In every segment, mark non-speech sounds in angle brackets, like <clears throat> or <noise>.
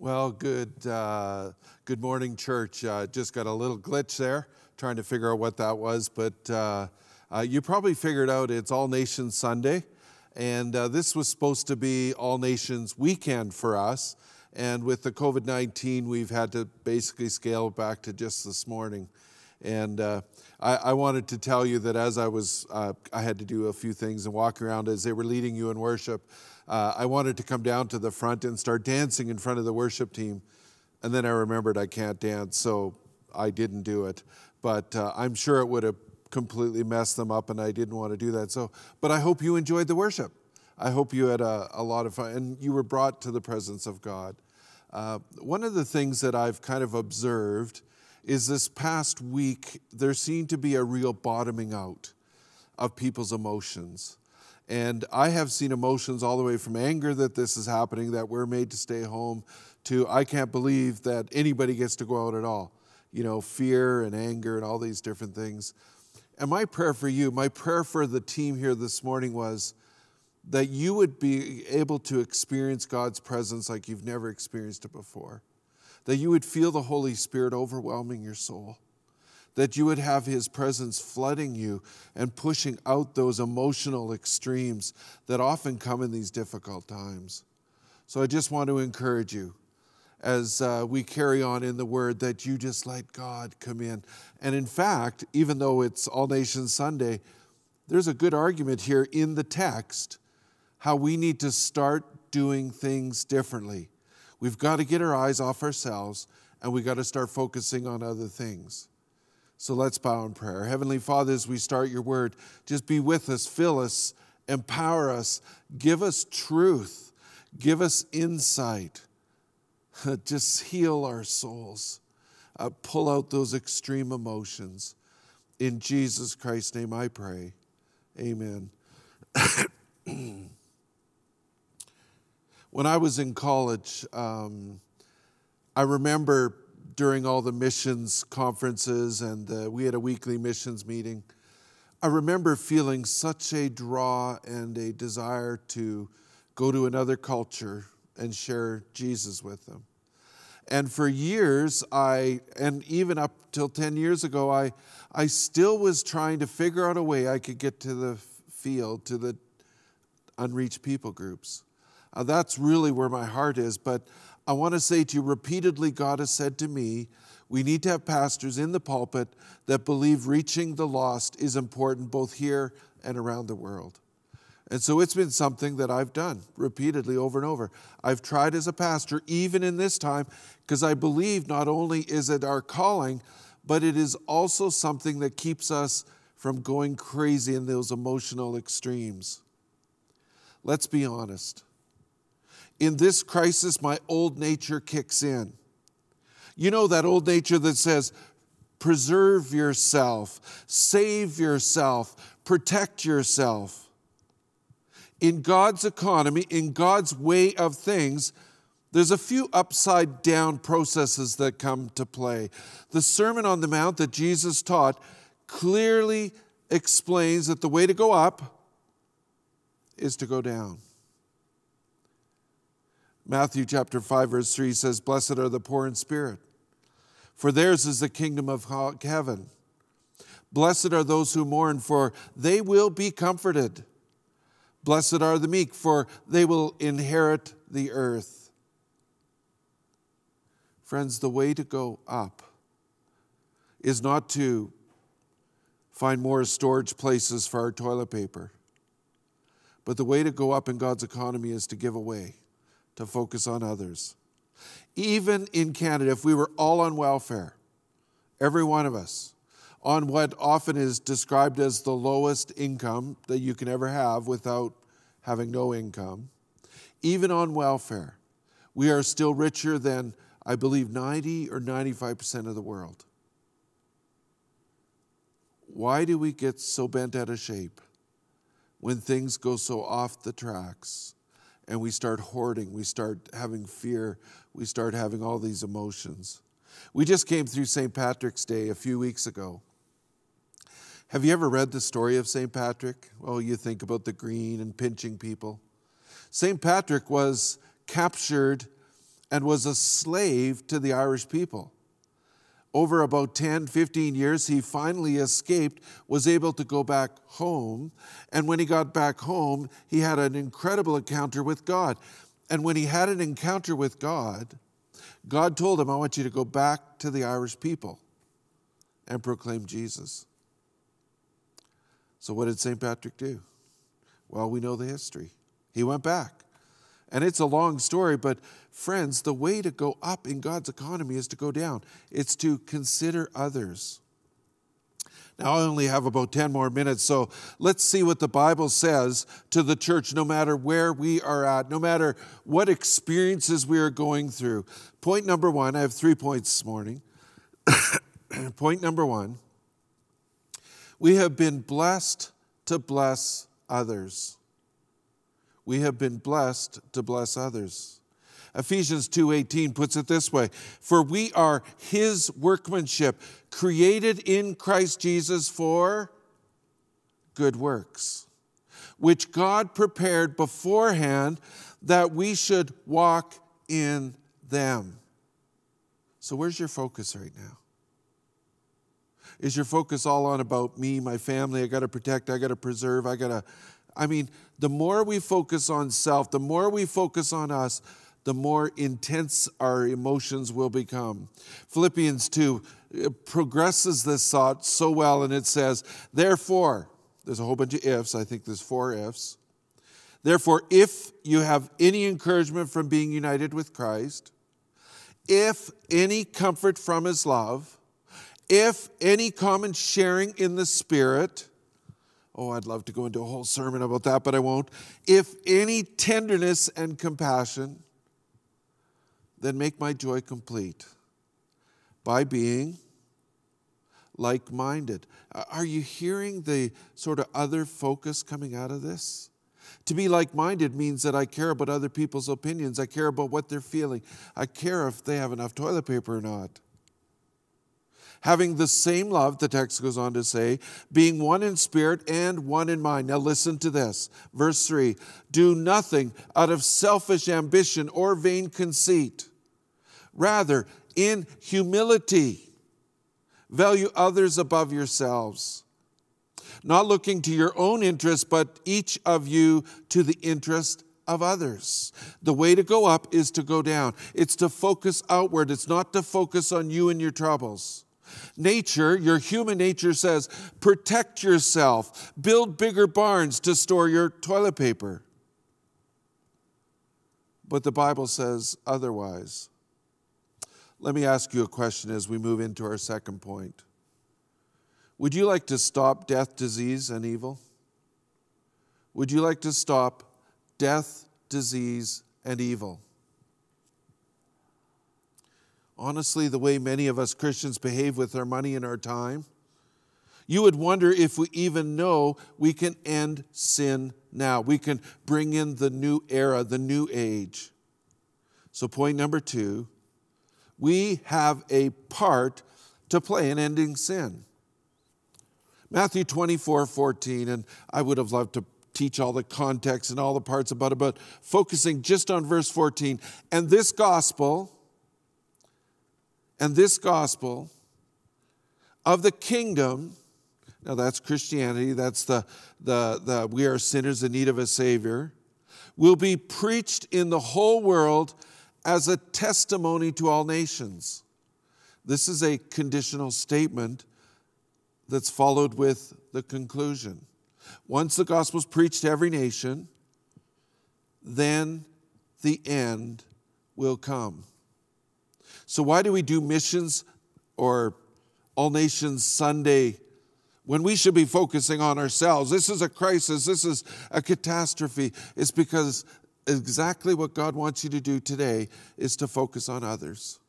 Well, good, uh, good morning, church. Uh, just got a little glitch there, trying to figure out what that was, but uh, uh you probably figured out it's All Nations Sunday, and uh, this was supposed to be All Nations weekend for us. And with the COVID 19, we've had to basically scale back to just this morning. And uh, I, I, wanted to tell you that as I was, I had to do a few things and walk around as they were leading you in worship uh, I wanted to come down to the front and start dancing in front of the worship team. And then I remembered I can't dance, so I didn't do it. But uh, I'm sure it would have completely messed them up, and I didn't want to do that. So, but I hope you enjoyed the worship. I hope you had a, a lot of fun and you were brought to the presence of God. Uh, one of the things that I've kind of observed is this past week, there seemed to be a real bottoming out of people's emotions. And I have seen emotions all the way from anger that this is happening, that we're made to stay home, to I can't believe that anybody gets to go out at all. You know, fear and anger and all these different things. And my prayer for you, my prayer for the team here this morning was that you would be able to experience God's presence like you've never experienced it before. That you would feel the Holy Spirit overwhelming your soul that you would have His presence flooding you and pushing out those emotional extremes that often come in these difficult times. So I just want to encourage you as uh, we carry on in the Word that you just let God come in. And in fact, even though it's All Nations Sunday, there's a good argument here in the text how we need to start doing things differently. We've got to get our eyes off ourselves and we've got to start focusing on other things. So let's bow in prayer. Heavenly Father, as we start your word, just be with us, fill us, empower us, give us truth, give us insight. <laughs> Just heal our souls, uh, pull out those extreme emotions. In Jesus Christ's name I pray. Amen. <clears throat> when I was in college, um, I remember during all the missions conferences, and uh, we had a weekly missions meeting. I remember feeling such a draw and a desire to go to another culture and share Jesus with them. And for years, I, and even up till 10 years ago, I, I still was trying to figure out a way I could get to the field, to the unreached people groups. Uh, that's really where my heart is. But I want to say to you repeatedly, God has said to me, we need to have pastors in the pulpit that believe reaching the lost is important both here and around the world. And so it's been something that I've done repeatedly over and over. I've tried as a pastor, even in this time, because I believe not only is it our calling, but it is also something that keeps us from going crazy in those emotional extremes. Let's be honest in this crisis, my old nature kicks in. You know that old nature that says, preserve yourself, save yourself, protect yourself. In God's economy, in God's way of things, there's a few upside down processes that come to play. The Sermon on the Mount that Jesus taught clearly explains that the way to go up is to go down. Matthew chapter 5 verse 3 says, "Blessed are the poor in spirit, for theirs is the kingdom of heaven. Blessed are those who mourn, for they will be comforted. Blessed are the meek, for they will inherit the earth." Friends, the way to go up is not to find more storage places for our toilet paper. But the way to go up in God's economy is to give away to focus on others. Even in Canada, if we were all on welfare, every one of us, on what often is described as the lowest income that you can ever have without having no income, even on welfare, we are still richer than, I believe, 90 or 95% of the world. Why do we get so bent out of shape when things go so off the tracks? And we start hoarding, we start having fear, we start having all these emotions. We just came through St. Patrick's Day a few weeks ago. Have you ever read the story of St. Patrick? Well, you think about the green and pinching people. St. Patrick was captured and was a slave to the Irish people. Over about 10, 15 years, he finally escaped, was able to go back home. And when he got back home, he had an incredible encounter with God. And when he had an encounter with God, God told him, I want you to go back to the Irish people and proclaim Jesus. So, what did St. Patrick do? Well, we know the history. He went back. And it's a long story, but friends, the way to go up in God's economy is to go down. It's to consider others. Now, I only have about 10 more minutes, so let's see what the Bible says to the church, no matter where we are at, no matter what experiences we are going through. Point number one I have three points this morning. <coughs> Point number one we have been blessed to bless others we have been blessed to bless others. Ephesians 2:18 puts it this way, for we are his workmanship, created in Christ Jesus for good works, which God prepared beforehand that we should walk in them. So where's your focus right now? Is your focus all on about me, my family, I got to protect, I got to preserve, I got to I mean, the more we focus on self, the more we focus on us, the more intense our emotions will become. Philippians 2 progresses this thought so well, and it says, Therefore, there's a whole bunch of ifs, I think there's four ifs. Therefore, if you have any encouragement from being united with Christ, if any comfort from his love, if any common sharing in the Spirit, Oh, I'd love to go into a whole sermon about that, but I won't. If any tenderness and compassion, then make my joy complete by being like minded. Are you hearing the sort of other focus coming out of this? To be like minded means that I care about other people's opinions. I care about what they're feeling. I care if they have enough toilet paper or not having the same love, the text goes on to say, being one in spirit and one in mind. Now listen to this. Verse 3 Do nothing out of selfish ambition or vain conceit. Rather, in humility, value others above yourselves, not looking to your own interest, but each of you to the interest of others. The way to go up is to go down. It's to focus outward. It's not to focus on you and your troubles. Nature, your human nature says, protect yourself, build bigger barns to store your toilet paper. But the Bible says otherwise. Let me ask you a question as we move into our second point. Would you like to stop death, disease, and evil? Would you like to stop death, disease, and evil? Honestly, the way many of us Christians behave with our money and our time, you would wonder if we even know we can end sin now. We can bring in the new era, the new age. So, point number two we have a part to play in ending sin. Matthew 24 14, and I would have loved to teach all the context and all the parts about it, but focusing just on verse 14. And this gospel, and this gospel of the kingdom, now that's Christianity, that's the, the, the we are sinners in need of a Savior, will be preached in the whole world as a testimony to all nations. This is a conditional statement that's followed with the conclusion. Once the gospel is preached to every nation, then the end will come. So, why do we do missions or All Nations Sunday when we should be focusing on ourselves? This is a crisis, this is a catastrophe. It's because exactly what God wants you to do today is to focus on others.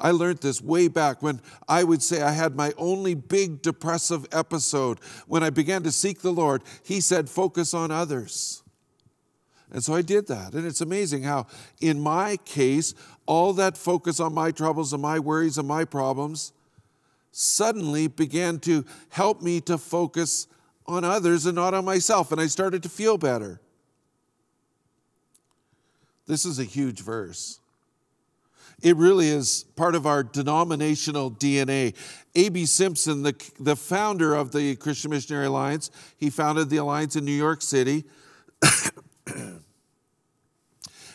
I learned this way back when I would say I had my only big depressive episode. When I began to seek the Lord, He said, focus on others. And so I did that. And it's amazing how, in my case, all that focus on my troubles and my worries and my problems suddenly began to help me to focus on others and not on myself. And I started to feel better. This is a huge verse. It really is part of our denominational DNA. A.B. Simpson, the, the founder of the Christian Missionary Alliance, he founded the Alliance in New York City. <coughs>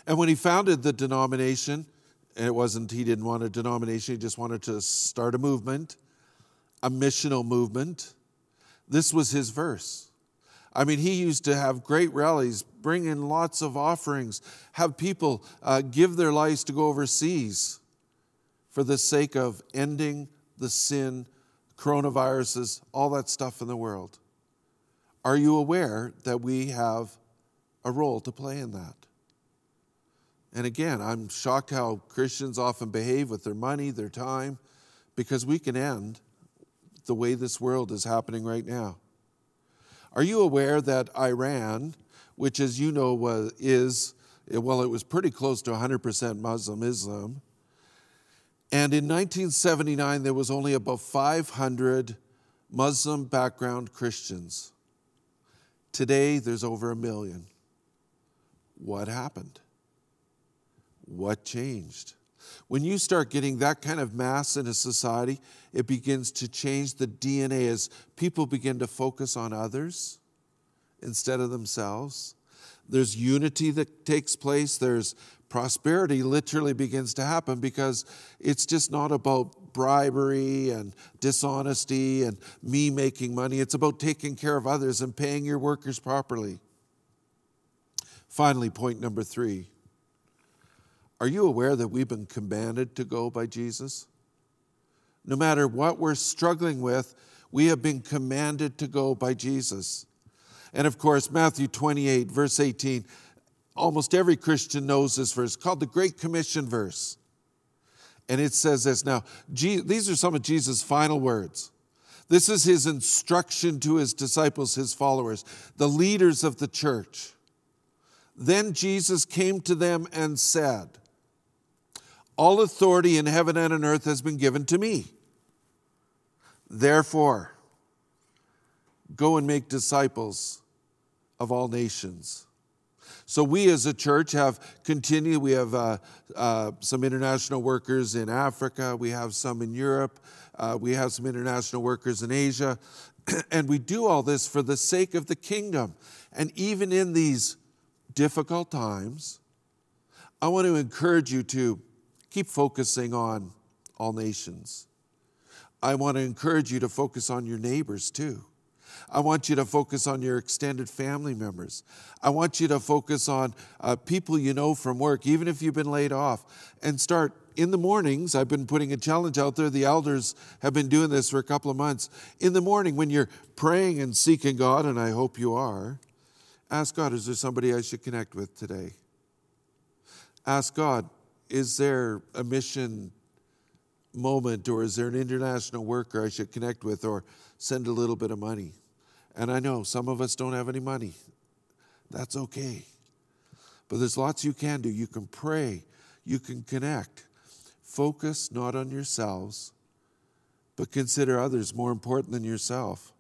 and when he founded the denomination, it wasn't, he didn't want a denomination, he just wanted to start a movement, a missional movement. This was his verse. I mean, he used to have great rallies, bring in lots of offerings, have people uh, give their lives to go overseas for the sake of ending the sin, coronaviruses, all that stuff in the world. Are you aware that we have a role to play in that? And again, I'm shocked how Christians often behave with their money, their time, because we can end the way this world is happening right now. Are you aware that Iran, which as you know was, is, eh, well, it was pretty close to 100% Muslim Islam, and in 1979 there was only about 500 Muslim background Christians. Today there's over a million. What happened? What changed? When you start getting that kind of mass in a society, it begins to change the DNA as people begin to focus on others instead of themselves. There's unity that takes place. There's prosperity literally begins to happen because it's just not about bribery and dishonesty and me making money. It's about taking care of others and paying your workers properly. Finally, point number three are you aware that we've been commanded to go by Jesus? No matter what we're struggling with, we have been commanded to go by Jesus. And of course, Matthew 28, verse 18, almost every Christian knows this verse, called the Great Commission verse. And it says this now, these are some of Jesus' final words. This is his instruction to his disciples, his followers, the leaders of the church. Then Jesus came to them and said, all authority in heaven and on earth has been given to me. Therefore, go and make disciples of all nations. So, we as a church have continued. We have uh, uh, some international workers in Africa, we have some in Europe, uh, we have some international workers in Asia. <clears throat> and we do all this for the sake of the kingdom. And even in these difficult times, I want to encourage you to keep focusing on all nations. I want to encourage you to focus on your neighbors too. I want you to focus on your extended family members. I want you to focus on uh, people you know from work, even if you've been laid off, and start in the mornings. I've been putting a challenge out there. The elders have been doing this for a couple of months. In the morning, when you're praying and seeking God, and I hope you are, ask God, is there somebody I should connect with today? Ask God, is there a mission moment or is there an international worker I should connect with or send a little bit of money? And I know some of us don't have any money. That's okay. But there's lots you can do. You can pray, you can connect. Focus not on yourselves, but consider others more important than yourself.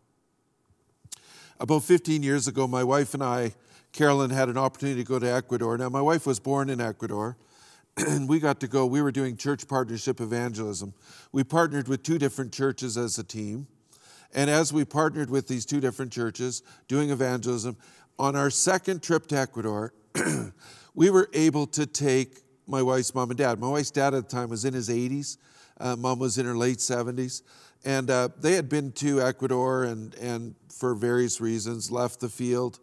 About 15 years ago, my wife and I, Carolyn, had an opportunity to go to Ecuador. Now, my wife was born in Ecuador and <clears throat> we got to go. We were doing church partnership evangelism. We partnered with two different churches as a team. And as we partnered with these two different churches doing evangelism, on our second trip to Ecuador, <clears throat> we were able to take my wife's mom and dad. My wife's dad at the time was in his 80s, uh, mom was in her late 70s. And uh, they had been to Ecuador and, and for various reasons left the field.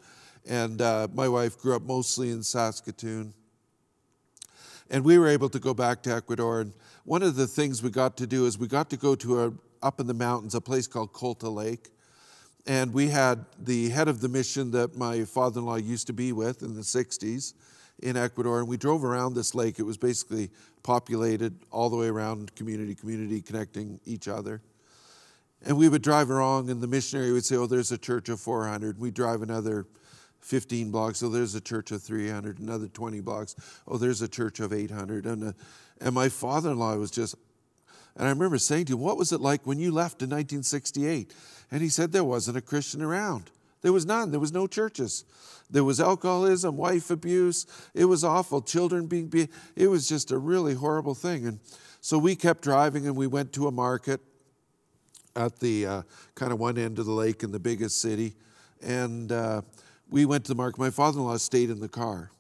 And uh, my wife grew up mostly in Saskatoon. And we were able to go back to Ecuador. And one of the things we got to do is we got to go to a, up in the mountains, a place called Colta Lake. And we had the head of the mission that my father in law used to be with in the 60s in Ecuador. And we drove around this lake. It was basically populated all the way around, community, community connecting each other. And we would drive along, and the missionary would say, Oh, there's a church of 400. We'd drive another 15 blocks. Oh, there's a church of 300, another 20 blocks. Oh, there's a church of 800. And, uh, and my father in law was just, and I remember saying to him, What was it like when you left in 1968? And he said, There wasn't a Christian around. There was none. There was no churches. There was alcoholism, wife abuse. It was awful. Children being, be- it was just a really horrible thing. And so we kept driving and we went to a market at the uh, kind of one end of the lake in the biggest city. And uh, we went to the market. My father in law stayed in the car.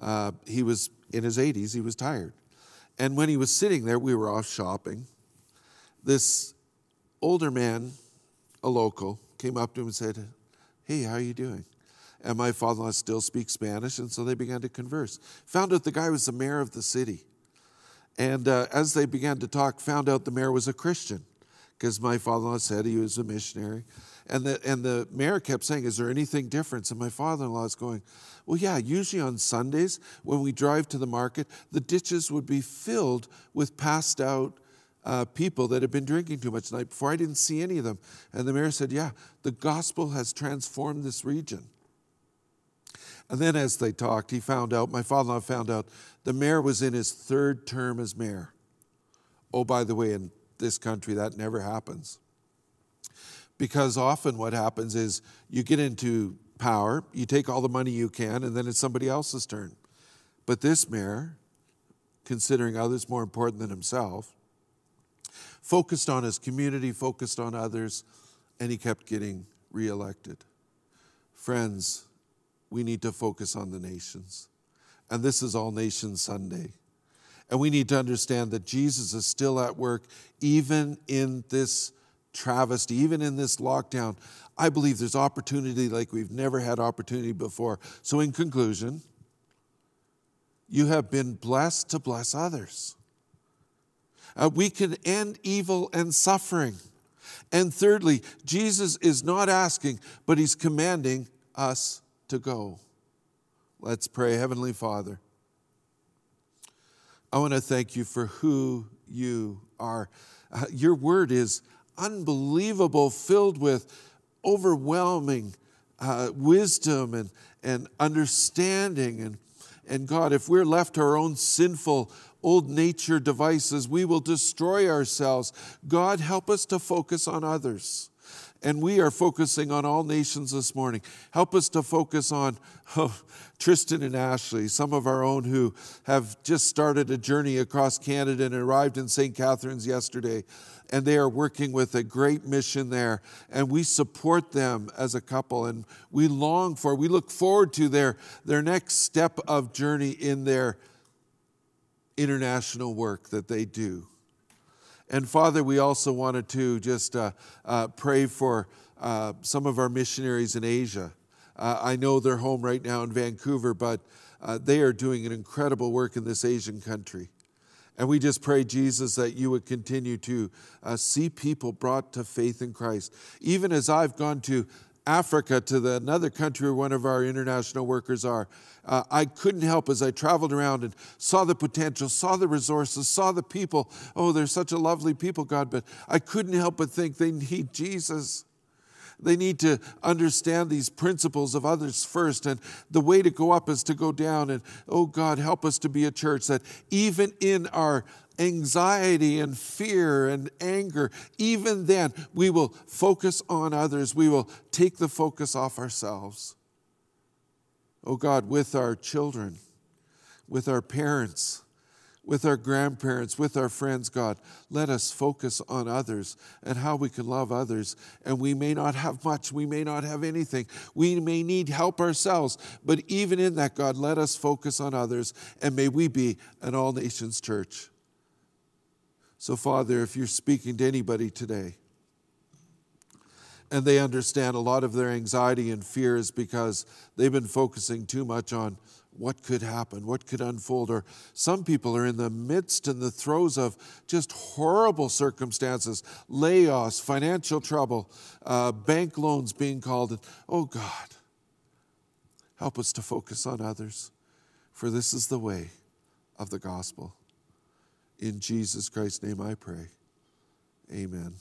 Uh, he was in his 80s, he was tired. And when he was sitting there, we were off shopping. This older man, a local, came up to him and said, Hey, how are you doing? And my father in law still speaks Spanish, and so they began to converse. Found out the guy was the mayor of the city. And uh, as they began to talk, found out the mayor was a Christian because my father in law said he was a missionary. And the, and the mayor kept saying, Is there anything different? And my father in law is going, Well, yeah, usually on Sundays when we drive to the market, the ditches would be filled with passed out uh, people that had been drinking too much the night before. I didn't see any of them. And the mayor said, Yeah, the gospel has transformed this region. And then as they talked, he found out, my father in law found out, the mayor was in his third term as mayor. Oh, by the way, in this country, that never happens. Because often what happens is you get into power, you take all the money you can, and then it's somebody else's turn. But this mayor, considering others more important than himself, focused on his community, focused on others, and he kept getting reelected. Friends, we need to focus on the nations. And this is All Nations Sunday. And we need to understand that Jesus is still at work, even in this travesty, even in this lockdown. I believe there's opportunity like we've never had opportunity before. So, in conclusion, you have been blessed to bless others. Uh, we can end evil and suffering. And thirdly, Jesus is not asking, but he's commanding us to go. Let's pray. Heavenly Father, I want to thank you for who you are. Uh, your word is unbelievable, filled with overwhelming uh, wisdom and, and understanding. And, and God, if we're left to our own sinful old nature devices, we will destroy ourselves. God, help us to focus on others. And we are focusing on all nations this morning. Help us to focus on <laughs> oh, Tristan and Ashley, some of our own who have just started a journey across Canada and arrived in St. Catharines yesterday. And they are working with a great mission there. And we support them as a couple. And we long for, we look forward to their, their next step of journey in their international work that they do. And Father, we also wanted to just uh, uh, pray for uh, some of our missionaries in Asia. Uh, I know they're home right now in Vancouver, but uh, they are doing an incredible work in this Asian country. And we just pray, Jesus, that you would continue to uh, see people brought to faith in Christ. Even as I've gone to Africa to the, another country where one of our international workers are. Uh, I couldn't help as I traveled around and saw the potential, saw the resources, saw the people. Oh, they're such a lovely people, God, but I couldn't help but think they need Jesus. They need to understand these principles of others first. And the way to go up is to go down. And oh God, help us to be a church that even in our anxiety and fear and anger, even then, we will focus on others. We will take the focus off ourselves. Oh God, with our children, with our parents, with our grandparents, with our friends, God, let us focus on others and how we can love others. And we may not have much, we may not have anything, we may need help ourselves, but even in that, God, let us focus on others and may we be an all nations church. So, Father, if you're speaking to anybody today and they understand a lot of their anxiety and fear is because they've been focusing too much on what could happen, what could unfold, or some people are in the midst and the throes of just horrible circumstances, layoffs, financial trouble, uh, bank loans being called. And, oh God, help us to focus on others, for this is the way of the gospel. In Jesus Christ's name I pray. Amen.